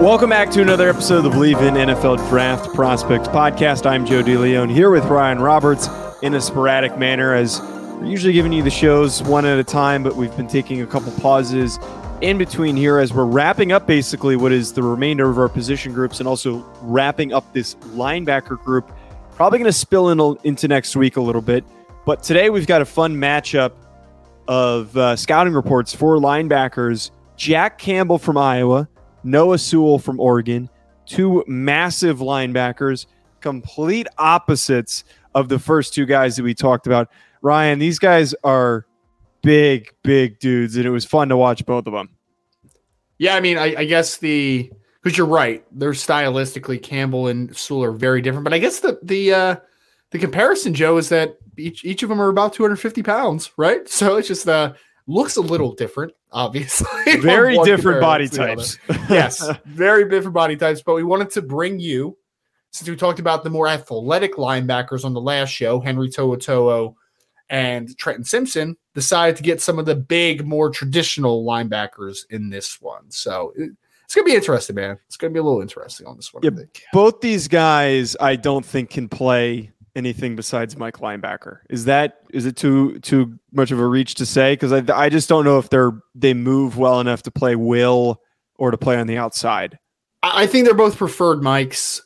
Welcome back to another episode of the Bleav in NFL Draft Prospects podcast. I'm Joe DeLeon here with Ryan Roberts in a sporadic manner as we're usually giving you the shows one at a time, but we've been taking a couple pauses in between here as we're wrapping up basically what is the remainder of our position groups and also wrapping up this linebacker group. Probably going to spill in, into next week a little bit, but today we've got a fun matchup of uh, scouting reports for linebackers. Jack Campbell from Iowa Noah Sewell from Oregon, two massive linebackers, complete opposites of the first two guys that we talked about. Ryan, these guys are big, big dudes, and it was fun to watch both of them. Yeah, I mean, I, I guess the because you're right, they're stylistically Campbell and Sewell are very different, but I guess the the uh, the comparison, Joe, is that each each of them are about 250 pounds, right? So it's just uh looks a little different, obviously. Very different body types. yes, very different body types. But we wanted to bring you, since we talked about the more athletic linebackers on the last show, Henry To'oTo'o and Trenton Simpson, decided to get some of the big, more traditional linebackers in this one. So it, it's gonna be interesting, man. It's gonna be a little interesting on this one. Yeah, both these guys, I don't think can play anything besides Mike linebacker. Is that is it too too much of a reach to say? Because I I just don't know if they're they move well enough to play will or to play on the outside. I think they're both preferred Mikes.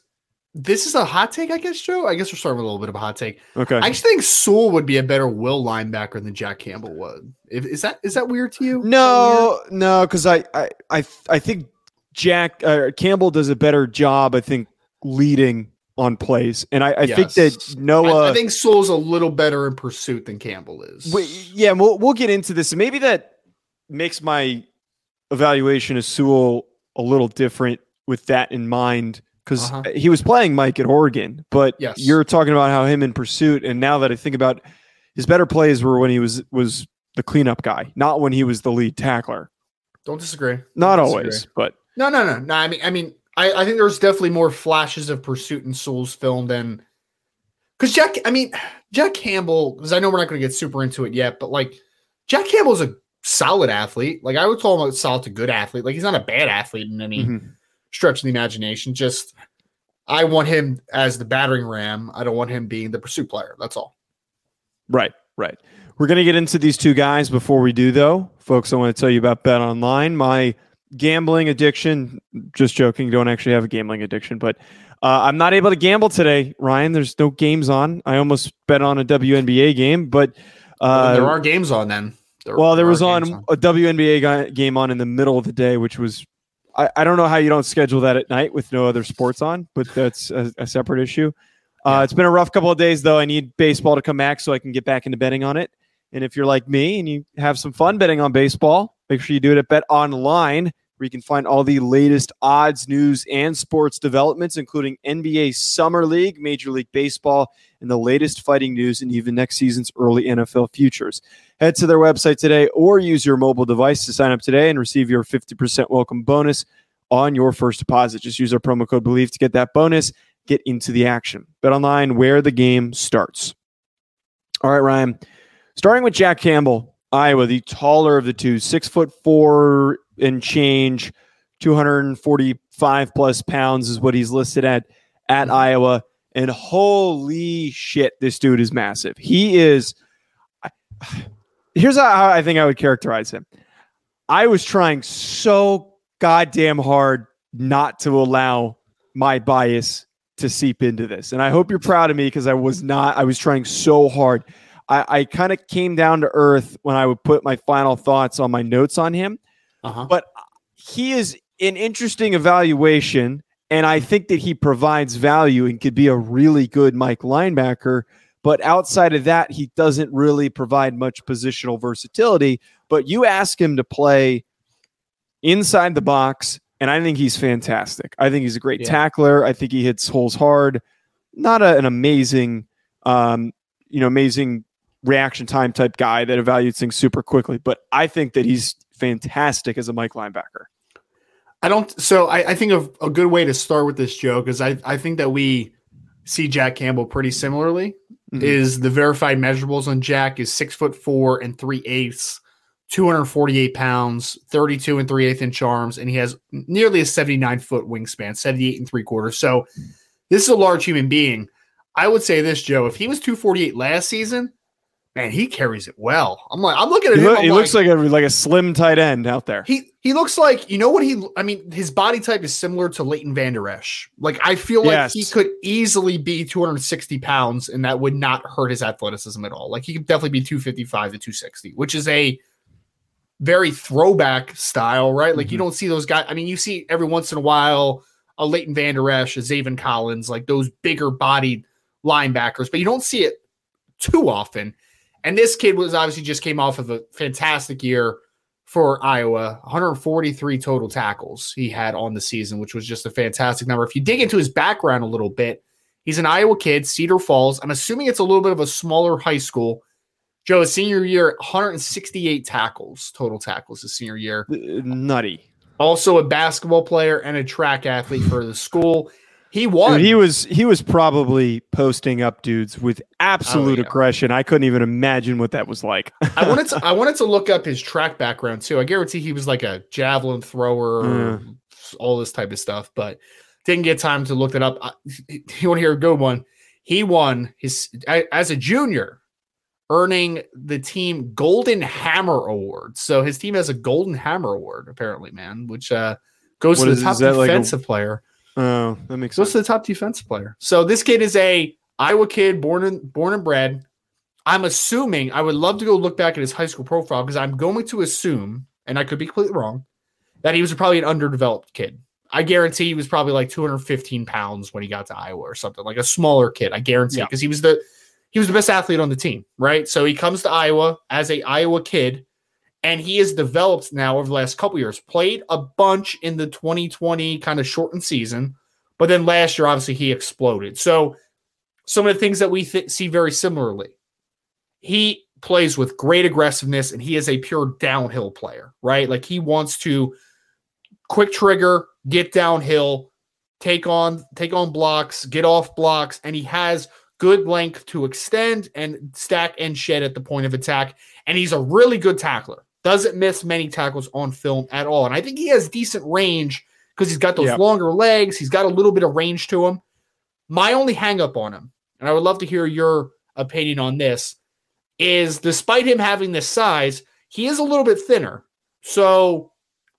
This is a hot take, I guess, Joe. I guess we're starting with a little bit of a hot take. Okay. I actually think Sewell would be a better will linebacker than Jack Campbell would. If, is that is that weird to you? No, no, because I, I I I think Jack uh, Campbell does a better job. I think leading on plays. And I, I yes. think that Noah. I, I think Sewell's a little better in pursuit than Campbell is. We, yeah, we'll we'll get into this. Maybe that makes my evaluation of Sewell a little different with that in mind because uh-huh. he was playing Mike at Oregon, but yes. you're talking about how him in pursuit. And now that I think about his better plays were when he was was the cleanup guy, not when he was the lead tackler. Don't disagree. Not Don't always, disagree. but no, no, no, no. I mean, I mean, I, I think there's definitely more flashes of pursuit in Sewell's film than because Jack. I mean, Jack Campbell. Because I know we're not going to get super into it yet, but like Jack Campbell's a solid athlete. Like I would call him a solid to good athlete. Like he's not a bad athlete in any mm-hmm. stretch of the imagination. Just I want him as the battering ram. I don't want him being the pursuit player. That's all. Right. Right. We're going to get into these two guys before we do, though, folks. I want to tell you about Bet Online. My gambling addiction. Just joking. Don't actually have a gambling addiction, but uh, I'm not able to gamble today, Ryan. There's no games on. I almost bet on a WNBA game, but uh, well, there are games on then. There, well, there, there was on, on, a WNBA game on in the middle of the day, which was I, I, don't know how you don't schedule that at night with no other sports on, but that's a, a separate issue. Uh, It's been a rough couple of days though. I need baseball to come back so I can get back into betting on it. And if you're like me and you have some fun betting on baseball, make sure you do it at Bet Online where you can find all the latest odds, news, and sports developments, including NBA Summer League, Major League Baseball, and the latest fighting news, and even next season's early NFL futures. Head to their website today or use your mobile device to sign up today and receive your 50% welcome bonus on your first deposit. Just use our promo code BELIEVE to get that bonus. Get into the action. Bet online where the game starts. All right, Ryan. Starting with Jack Campbell, Iowa, the taller of the two, six foot four and change, 245 plus pounds is what he's listed at at mm-hmm. Iowa. And holy shit, this dude is massive. He is. Here's how I think I would characterize him. I was trying so goddamn hard not to allow my bias to seep into this. And I hope you're proud of me because I was not, I was trying so hard. I, I kind of came down to earth when I would put my final thoughts on my notes on him. Uh-huh. But he is an interesting evaluation. And I think that he provides value and could be a really good Mike linebacker. But outside of that, he doesn't really provide much positional versatility. But you ask him to play inside the box, and I think he's fantastic. I think he's a great yeah. tackler. I think he hits holes hard. Not a, an amazing, um, you know, amazing reaction time type guy that evaluates things super quickly, but I think that he's fantastic as a Mike linebacker. I don't. So I, I think of a good way to start with this joke is I I think that we see Jack Campbell pretty similarly. Mm-hmm. Is the verified measurables on Jack is six foot four and three eighths, 248 pounds, 32 and three eighth inch arms, and he has nearly a 79 foot wingspan, 78 and three quarters. So this is a large human being. I would say this, Joe, if he was 248 last season, man, he carries it well. I'm like, I'm looking at he him. Look, he like, looks like a like a slim tight end out there. He he looks like you know what he. I mean, his body type is similar to Leighton Vander Esch. Like I feel like he could easily be 260 pounds, and that would not hurt his athleticism at all. Like he could definitely be 255 to 260, which is a very throwback style, right? Like mm-hmm. you don't see those guys. I mean, you see every once in a while a Leighton Vander Esch, a Zaven Collins, like those bigger bodied linebackers, but you don't see it too often. And this kid was obviously just came off of a fantastic year for Iowa 143 total tackles he had on the season, which was just a fantastic number. If you dig into his background a little bit, he's an Iowa kid, Cedar Falls. I'm assuming it's a little bit of a smaller high school. Joe, his senior year, 168 tackles, total tackles his senior year. Nutty. Also a basketball player and a track athlete for the school. He won. Dude, he was he was probably posting up dudes with absolute oh, yeah. aggression. I couldn't even imagine what that was like. I wanted to I wanted to look up his track background too. I guarantee he was like a javelin thrower, mm. all this type of stuff, but didn't get time to look that up. you want to hear a good one? He won his as a junior, earning the team Golden Hammer Award. So his team has a Golden Hammer Award, apparently, man, which uh, goes what to the top defensive like a- player. Oh, that makes sense. To the top defense player. So this kid is a Iowa kid, born and born and bred. I'm assuming I would love to go look back at his high school profile because I'm going to assume, and I could be completely wrong, that he was probably an underdeveloped kid. I guarantee he was probably like 215 pounds when he got to Iowa or something, like a smaller kid. I guarantee because yeah. he was the he was the best athlete on the team, right? So he comes to Iowa as a Iowa kid and he has developed now over the last couple years. Played a bunch in the 2020 kind of shortened season, but then last year obviously he exploded. So some of the things that we th- see very similarly, he plays with great aggressiveness and he is a pure downhill player, right? Like he wants to quick trigger, get downhill, take on take on blocks, get off blocks, and he has good length to extend and stack and shed at the point of attack. And he's a really good tackler doesn't miss many tackles on film at all. And I think he has decent range because he's got those yep. longer legs. He's got a little bit of range to him. My only hangup on him, and I would love to hear your opinion on this, is despite him having this size, he is a little bit thinner. So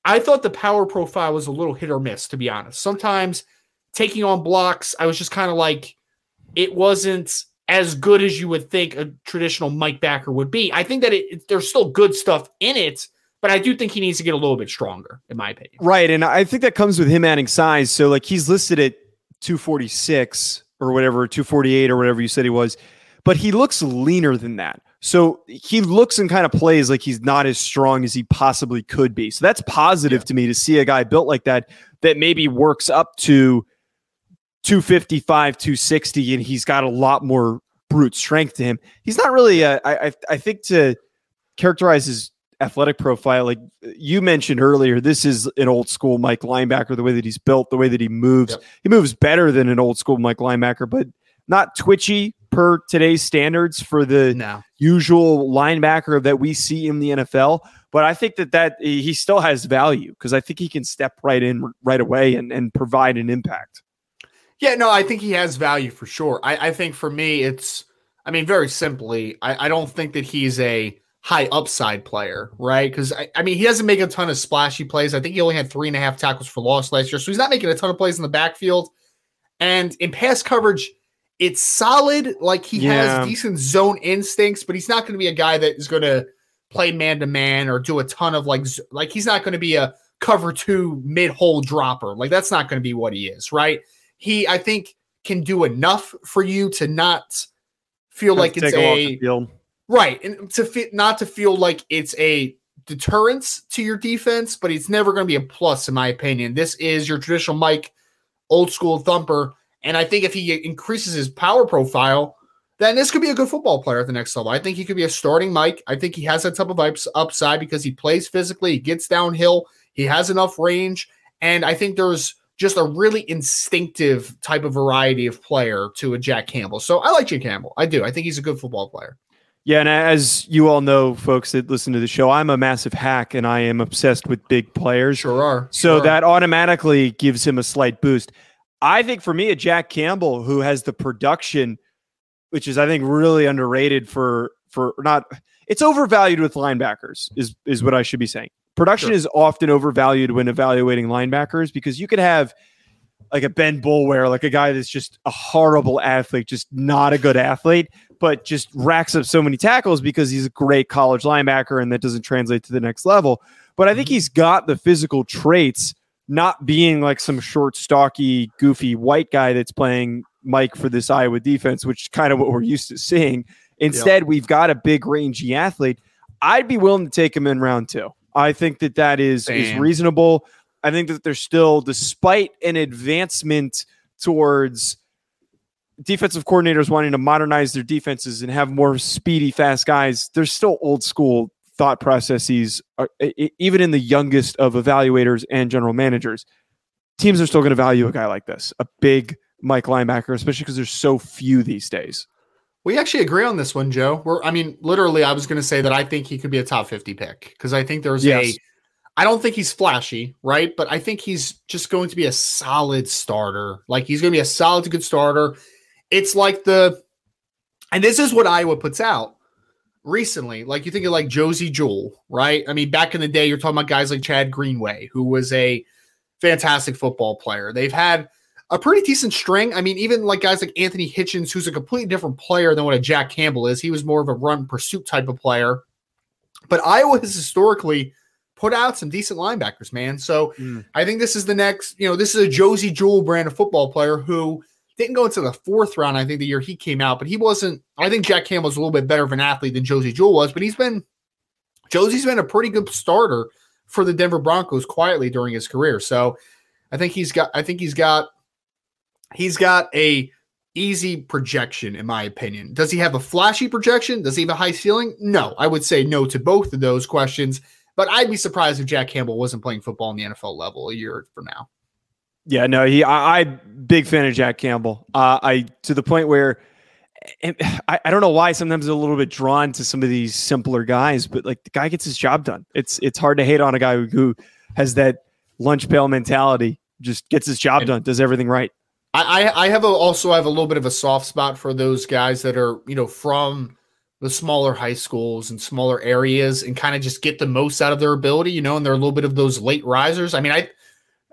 I thought the power profile was a little hit or miss, to be honest. Sometimes taking on blocks, I was just kind of like, it wasn't as good as you would think a traditional Mike backer would be. I think that it, there's still good stuff in it, but I do think he needs to get a little bit stronger, in my opinion. Right, and I think that comes with him adding size. So like he's listed at 246 or whatever, 248 or whatever you said he was, but he looks leaner than that. So he looks and kind of plays like he's not as strong as he possibly could be. So that's positive yeah. to me to see a guy built like that that maybe works up to 255, 260, and he's got a lot more brute strength to him. He's not really, a, I, I think, to characterize his athletic profile, like you mentioned earlier, this is an old school Mike linebacker, the way that he's built, the way that he moves. Yep. He moves better than an old school Mike linebacker, but not twitchy per today's standards for the no. usual linebacker that we see in the NFL. But I think that that he still has value because I think he can step right in right away and, and provide an impact. Yeah, no, I think he has value for sure. I, I think for me, it's, I mean, very simply, I, I don't think that he's a high upside player, right? Because I, I, mean, he doesn't make a ton of splashy plays. I think he only had three and a half tackles for loss last year, so he's not making a ton of plays in the backfield. And in pass coverage, it's solid. Like he Yeah. has decent zone instincts, but he's not going to be a guy that is going to play man to man or do a ton of like like he's not going to be a cover two mid hole dropper. Like that's not going to be what he is, right? He I think can do enough for you to not feel like it's off a. Right. And to fit not to feel like it's a deterrence to your defense, but it's never going to be a plus, in my opinion. This is your traditional Mike, old school thumper. And I think if he increases his power profile, then this could be a good football player at the next level. I think he could be a starting Mike. I think he has that type of ups- upside because he plays physically, he gets downhill, he has enough range. And I think there's just a really instinctive type of variety of player to a Jack Campbell. So I like Jack Campbell. I do. I think he's a good football player. Yeah, and as you all know, folks that listen to the show, I'm a massive hack and I am obsessed with big players. Sure are. So Sure are. that automatically gives him a slight boost. I think for me, a Jack Campbell who has the production, which is I think really underrated for for not it's overvalued with linebackers, is is what I should be saying. Production Sure. is often overvalued when evaluating linebackers because you could have like a Ben Boulware, like a guy that's just a horrible athlete, just not a good athlete, but just racks up so many tackles because he's a great college linebacker and that doesn't translate to the next level. But I think mm-hmm. he's got the physical traits, not being like some short, stocky, goofy white guy that's playing Mike for this Iowa defense, which is kind of what we're used to seeing. Instead, we've got a big, rangy athlete. I'd be willing to take him in round two. I think that that is is reasonable. I think that there's still, despite an advancement towards defensive coordinators wanting to modernize their defenses and have more speedy, fast guys, there's still old school thought processes, uh, even in the youngest of evaluators and general managers. Teams are still going to value a guy like this, a big Mike linebacker, especially because there's so few these days. We actually agree on this one, Joe. We're, I mean, literally, I was going to say that I think he could be a top 50 pick because I think there's Yes. a, I don't think he's flashy, right? But I think he's just going to be a solid starter. Like he's going to be a solid good starter. It's like the, and this is what Iowa puts out recently. Like you think of like Josey Jewell, right? I mean, back in the day, you're talking about guys like Chad Greenway, who was a fantastic football player. They've had a pretty decent string. I mean, even like guys like Anthony Hitchens, who's a completely different player than what a Jack Campbell is. He was more of a run pursuit type of player. But Iowa has historically put out some decent linebackers, man. So Mm. I think this is the next, you know, this is a Josey Jewell brand of football player who didn't go into the fourth round, I think, the year he came out, but he wasn't. I think Jack Campbell's a little bit better of an athlete than Josey Jewell was, but he's been Josey's been a pretty good starter for the Denver Broncos quietly during his career. So I think he's got I think he's got he's got a easy projection in my opinion. Does he have a flashy projection? Does he have a high ceiling? No. I would say no to both of those questions, but I'd be surprised if Jack Campbell wasn't playing football in the NFL level a year from now. Yeah, no, he. I, I big fan of Jack Campbell. Uh, I to the point where I, I don't know why sometimes I'm a little bit drawn to some of these simpler guys, but like the guy gets his job done. It's it's hard to hate on a guy who, who has that lunch pail mentality. Just gets his job And- done, does everything right. I, I I have a, also have a little bit of a soft spot for those guys that are you know from the smaller high schools and smaller areas and kind of just get the most out of their ability, you know, and they're a little bit of those late risers. I mean, I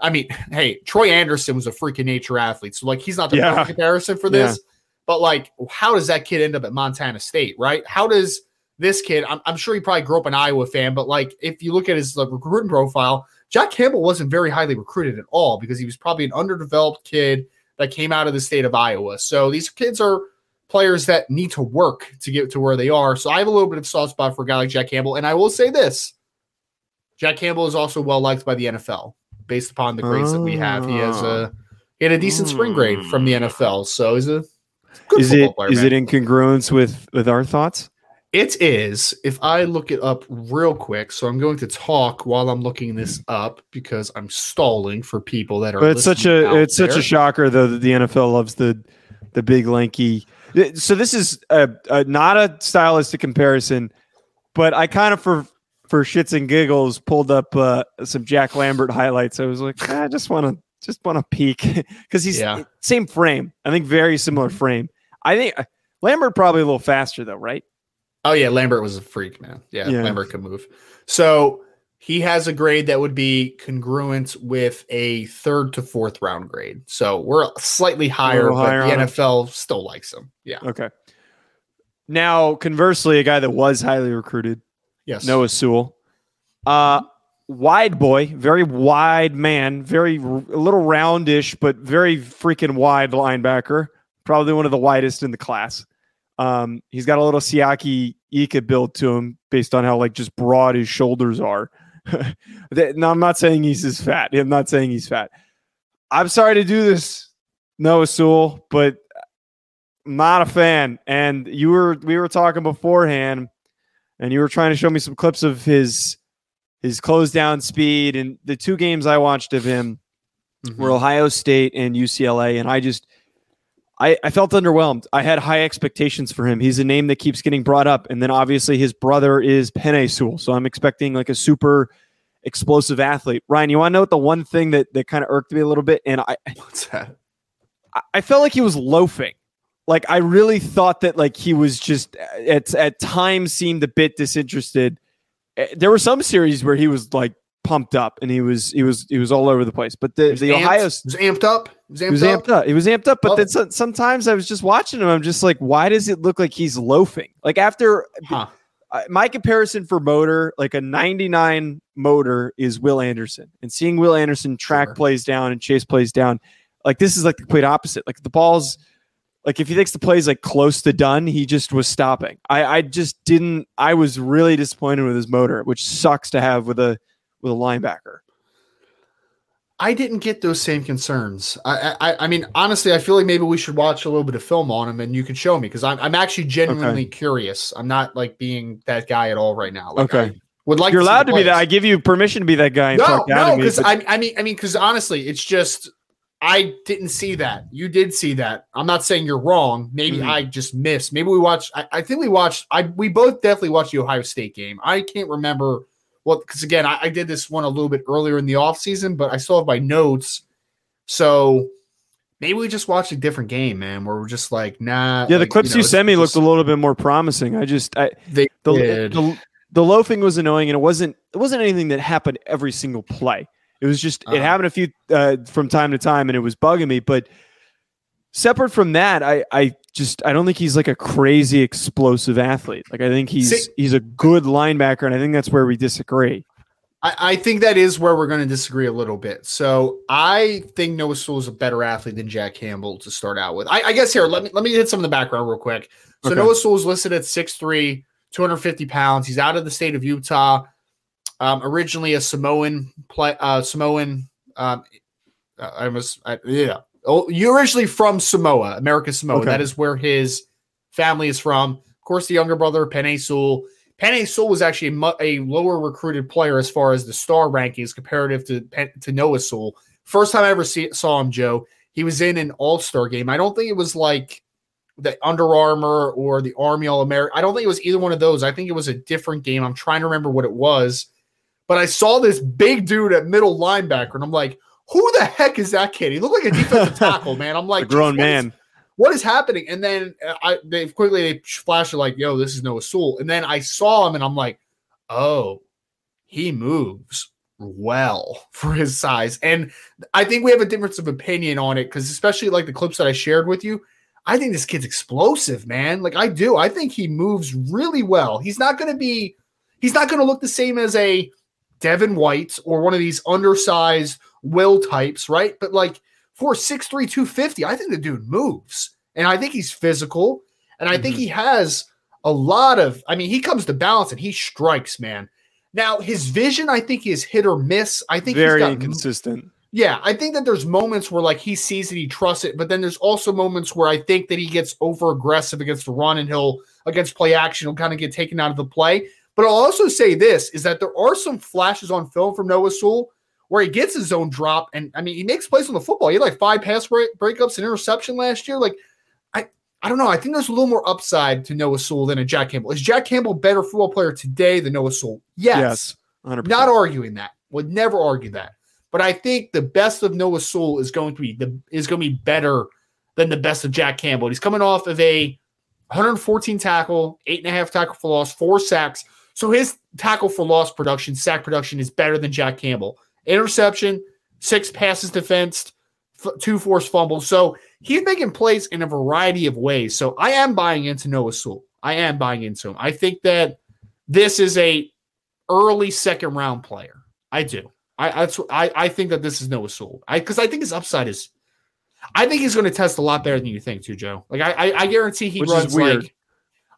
I mean, hey, Troy Anderson was a freaking nature athlete, so like he's not the Yeah. perfect comparison for this, but like, how does that kid end up at Montana State, right? How does this kid? I'm, I'm sure he probably grew up an Iowa fan, but like, if you look at his like, recruiting profile, Jack Campbell wasn't very highly recruited at all because he was probably an underdeveloped kid that came out of the state of Iowa. So these kids are players that need to work to get to where they are. So I have a little bit of soft spot for a guy like Jack Campbell. And I will say this Jack Campbell is also well liked by the NFL based upon the grades that we have. He has a ah. he had a decent spring grade from the NFL. So he's a good Is football it player. is man. it in congruence with with our thoughts? It is. If I look it up real quick, so I'm going to talk while I'm looking this up because I'm stalling for people that are. But it's such a it's such a shocker though that the NFL loves the the big lanky. So this is a, a not a stylistic comparison, but I kind of for for shits and giggles pulled up uh, some Jack Lambert highlights. I was like, "Ah, I just want to just want to peek because he's Yeah. same frame. I think very similar frame. I think uh, Lambert probably a little faster though, right? Oh yeah, Lambert was a freak, man. Yeah, Yeah. Lambert could move. So he has a grade that would be congruent with a third to fourth round grade. So we're slightly higher, but higher the. NFL still likes him. Yeah. Okay. Now, conversely, a guy that was highly recruited, Yes. Noah Sewell, uh, wide boy, very wide man, very r- a little roundish, but very freaking wide linebacker. Probably one of the widest in the class. Um, he's got a little Siaki Ika build to him based on how like just broad his shoulders are. No, I'm not saying he's as fat. I'm not saying he's fat. I'm sorry to do this, Noah Sewell, but I'm not a fan. And you were we were talking beforehand, and you were trying to show me some clips of his his close down speed. And the two games I watched of him Mhm. were Ohio State and UCLA, and I just I, I felt underwhelmed. I had high expectations for him. He's a name that keeps getting brought up, and then obviously his brother is Penei Sewell, so I'm expecting like a super explosive athlete. Ryan, you want to know what the one thing that that kind of irked me a little bit, and I What's that? I- I felt like he was loafing. Like I really thought that like he was just at at times seemed a bit disinterested. Eh, There were some series where he was like pumped up and he was he was he was all over the place. But the He the amped- Ohio was amped up. He was amped, was up. amped up. He was amped up. But Love then so, sometimes I was just watching him. I'm just like, why does it look like he's loafing? Like after Huh. uh, my comparison for motor, like a 99 motor is Will Anderson, and seeing Will Anderson track Sure. plays down and chase plays down, like this is like the complete opposite. Like the ball's like if he thinks the play's like close to done, he just was stopping. I I just didn't. I was really disappointed with his motor, which sucks to have with a with a linebacker. I didn't get those same concerns. I, I, I mean, honestly, I feel like maybe we should watch a little bit of film on him, and you can show me because I'm, I'm actually genuinely curious. I'm not like being that guy at all right now. Like, Okay. I would like. You're to allowed to be that. I give you permission to be that guy. And No, talk no, because I, I mean, I mean, because honestly, it's just I didn't see that. You did see that. I'm not saying you're wrong. Maybe Mhm. I just missed. Maybe we watched. I, I think we watched. I we both definitely watched the Ohio State game. I can't remember what because again, I, I did this one a little bit earlier in the off season, but I still have my notes. So maybe we just watched a different game, man. Where we're just like, nah. yeah, the clips you, know, it's sent me looked a little bit more promising. I just I They the, did. the the loafing was annoying and it wasn't it wasn't anything that happened every single play it was just it Uh-huh. happened a few uh, from time to time and it was bugging me but separate from that i i just i don't think he's like a crazy explosive athlete like i think he's See- he's a good linebacker and i think that's where we disagree I, I think that is where we're going to disagree a little bit. So I think Noah Sewell is a better athlete than Jack Campbell to start out with. I, I guess here let me let me hit some of the background real quick. So Okay. Noah Sewell is listed at 6'3", 250 pounds. He's out of the state of Utah. Um, originally a Samoan play, uh, Samoan. Um, I was yeah. Oh, you're originally from Samoa, America Samoa. Okay. That is where his family is from. Of course, the younger brother Penei Sewell. Penei Sewell was actually a, mu- a lower recruited player as far as the star rankings comparative to to Noah Sewell. First time I ever see, saw him, Joe, he was in an All Star game. I don't think it was like the Under Armour or the Army All American. I don't think it was either one of those. I think it was a different game. I'm trying to remember what it was, but I saw this big dude at middle linebacker, and I'm like, who the heck is that kid? He looked like a defensive tackle, man. I'm like, a grown "Geez, what is- man what is happening? And then uh, I they quickly they flashed it like, yo, this is Noah Sewell. And then I saw him and I'm like, oh, he moves well for his size. And I think we have a difference of opinion on it because especially like the clips that I shared with you, I think this kid's explosive, man. Like I do. I think he moves really well. He's not gonna be, he's not gonna look the same as a Devin White or one of these undersized will types, right? But like for 6'3, 250, I think the dude moves. And I think he's physical. And I think Mhm. he has a lot of, I mean, he comes to balance and he strikes, man. Now, his vision, I think, is hit or miss. I think very he's got, inconsistent yeah, I think that there's moments where like he sees it, he trusts it, but then there's also moments where I think that he gets over aggressive against the run and he'll against play action, he'll kind of get taken out of the play. But I'll also say this is that there are some flashes on film from Noah Sewell where he gets his own drop, and I mean he makes plays on the football. He had like five pass break- breakups and interception last year. Like I, I don't know. I think there's a little more upside to Noah Sewell than a Jack Campbell. Is Jack Campbell a better football player today than Noah Sewell? Yes. yes 100 Not arguing that. Would never argue that. But I think the best of Noah Sewell is going to be the is going to be better than the best of Jack Campbell. He's coming off of a 114 tackle, eight and a half tackle for loss, four sacks, So his tackle for loss production, sack production is better than Jack Campbell. Interception, six passes defensed, f- two forced fumbles. So he's making plays in a variety of ways. So I am buying into Noah Sewell. I am buying into him. I think that this is a early second round player. I do. I that's I, I think that this is Noah Sewell. I because I think his upside is I think he's going to test a lot better than you think too, Joe. Like I I, I guarantee he Which runs like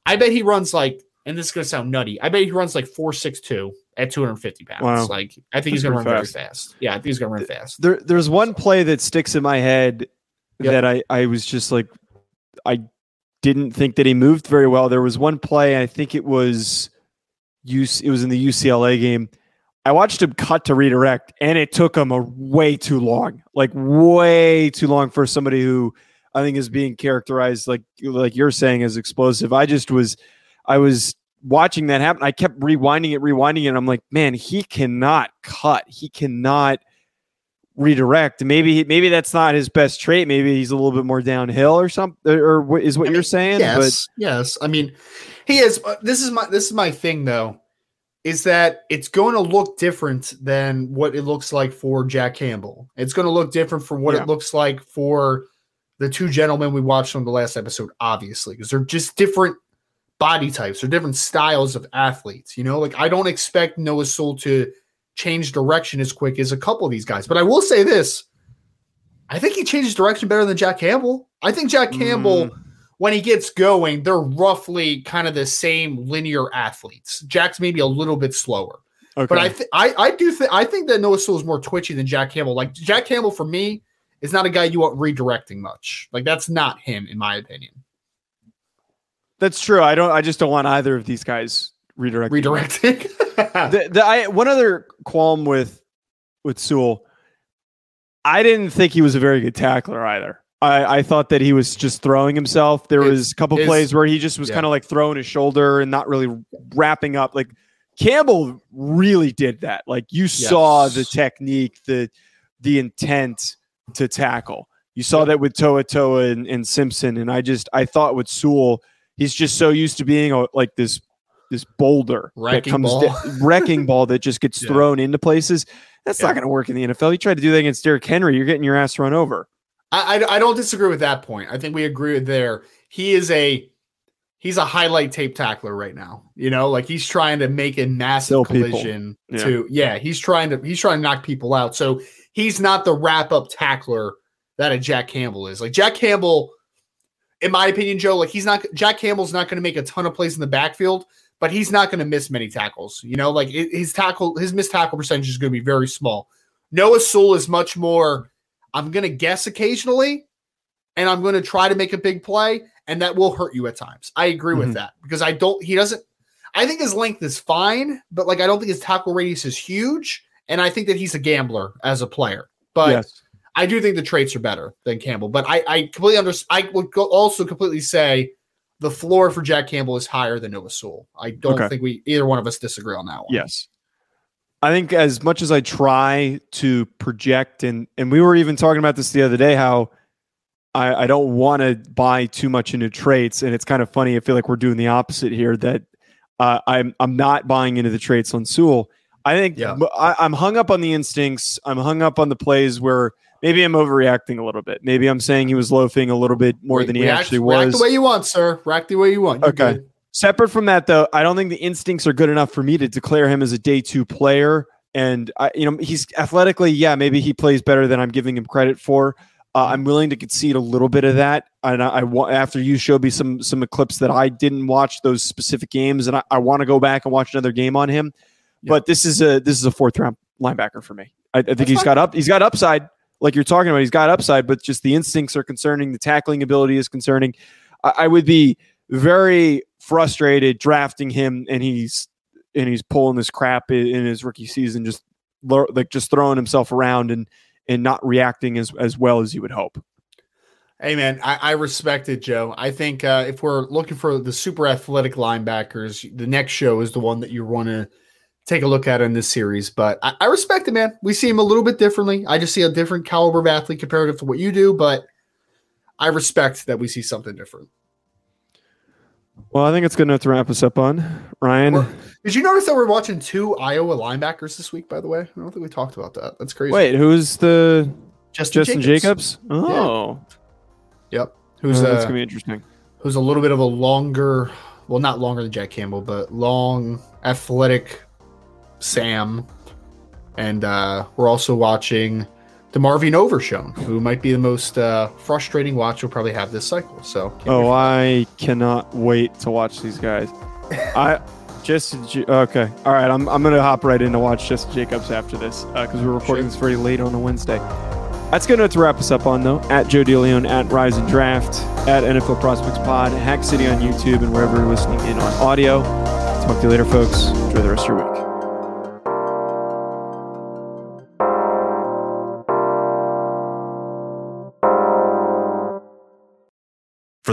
I bet he runs like and this is going to sound nutty. I bet he runs like four six two at 250 pounds. Wow. Like I think That's he's going to run pretty very fast. fast. Yeah, I think he's going to run fast. There, there's one play that sticks in my head Yep. that I, I was just like, I didn't think that he moved very well. There was one play, I think it was, UC, it was in the UCLA game. I watched him cut to redirect, and it took him a way too long, like way too long for somebody who I think is being characterized like like you're saying as explosive. I just was, I was watching that happen. I kept rewinding it, rewinding it. And I'm like, man, he cannot cut. He cannot redirect. Maybe maybe that's not his best trait. Maybe he's a little bit more downhill or something. Or what is what I you're saying? Yes, yes. I mean, he is. uh, This is my this is my thing though, is that it's going to look different than what it looks like for Jack Campbell. It's going to look different from what Yeah. it looks like for the two gentlemen we watched on the last episode. Obviously, because they're just different body types or different styles of athletes. You know, like I don't expect Noah Sewell to change direction as quick as a couple of these guys. But I will say this. I think he changes direction better than Jack Campbell. I think Jack Campbell Mm. when he gets going, they're roughly kind of the same linear athletes. Jack's maybe a little bit slower, Okay. but I th- I I do think I think that Noah Sewell is more twitchy than Jack Campbell. Like Jack Campbell for me is not a guy you want redirecting much. Like that's not him in my opinion. That's true. I don't. I just don't want either of these guys redirecting. Redirecting. the, the I one other qualm with with Sewell, I didn't think he was a very good tackler either. I, I thought that he was just throwing himself. There was a couple plays where he just was yeah. kind of like throwing his shoulder and not really wrapping up. Like Campbell really did that. Like you saw the technique, the the intent to tackle. You saw that with To'oTo'o and, and Simpson, and I just I thought with Sewell, he's just so used to being a, like this this boulder Wrecking that comes ball. da- wrecking ball that just gets Yeah. thrown into places. That's Yeah. not going to work in the NFL. You tried to do that against Derrick Henry, you're getting your ass run over. I, I I don't disagree with that point. I think we agree there. He is a he's a highlight tape tackler right now. You know, like he's trying to make a massive people. collision Yeah. to yeah, he's trying to he's trying to knock people out. So he's not the wrap up tackler that a Jack Campbell is. Like Jack Campbell, in my opinion, Joe, like he's not Jack Campbell's not going to make a ton of plays in the backfield, but he's not going to miss many tackles. You know, like his tackle his missed tackle percentage is going to be very small. Noah Sewell is much more. I'm going to guess occasionally, and I'm going to try to make a big play, and that will hurt you at times. I agree Mhm. with that because I don't. He doesn't. I think his length is fine, but like I don't think his tackle radius is huge, and I think that he's a gambler as a player. But yes. I do think the traits are better than Campbell. But I, I completely understand. I would go also completely say the floor for Jack Campbell is higher than Noah Sewell. I don't Okay. think we either one of us disagree on that one. Yes. I think as much as I try to project and and we were even talking about this the other day how I, I don't want to buy too much into traits and it's kind of funny I feel like we're doing the opposite here that uh, I'm I'm not buying into the traits on Sewell. I think Yeah. I, I'm hung up on the instincts. I'm hung up on the plays where maybe I'm overreacting a little bit. Maybe I'm saying he was loafing a little bit more Re- than he react- actually was. the way you want, sir. React the way you want. You're Okay. good. Separate from that, though, I don't think the instincts are good enough for me to declare him as a day two player. And I, you know, he's athletically, yeah, maybe he plays better than I'm giving him credit for. Uh, I'm willing to concede a little bit of that. And I, I want after you showed me some some clips that I didn't watch those specific games, and I, I want to go back and watch another game on him. But this is a this is a fourth round linebacker for me. I, I think That's he's fine. got up. He's got upside, like you're talking about. He's got upside, but just the instincts are concerning. The tackling ability is concerning. I, I would be very frustrated drafting him, and he's and he's pulling this crap in, in his rookie season, just like just throwing himself around and and not reacting as as well as you would hope. Hey man, I, I respect it, Joe. I think uh, if we're looking for the super athletic linebackers, the next show is the one that you want to take a look at in this series. But I, I respect it, man. We see him a little bit differently. I just see a different caliber of athlete comparative to what you do, but I respect that we see something different. Well, I think it's good enough to wrap us up on. Ryan, Did you notice that we're watching two Iowa linebackers this week? By the way, I don't think we talked about that. That's crazy. wait, who's the Justin, Justin Jacobs? Oh, Yep. who's Who's that's uh, gonna be interesting. who's a little bit of a longer, well, not longer than Jack Campbell, but long, athletic Sam. And uh, we're also watching DeMarvion Overshown, who might be the most uh, frustrating watch we'll probably have this cycle. So, Oh, I cannot wait to watch these guys. I just okay. All right, I'm I'm gonna hop right in to watch Justin Jacobs after this because we're recording Sure. this very late on a Wednesday. That's enough to wrap us up on though. At Joe DeLeon, at Rise and Draft, at NFL Prospects Pod, Hack City on YouTube, and wherever you're listening in on audio. Talk to you later, folks. Enjoy the rest of your week.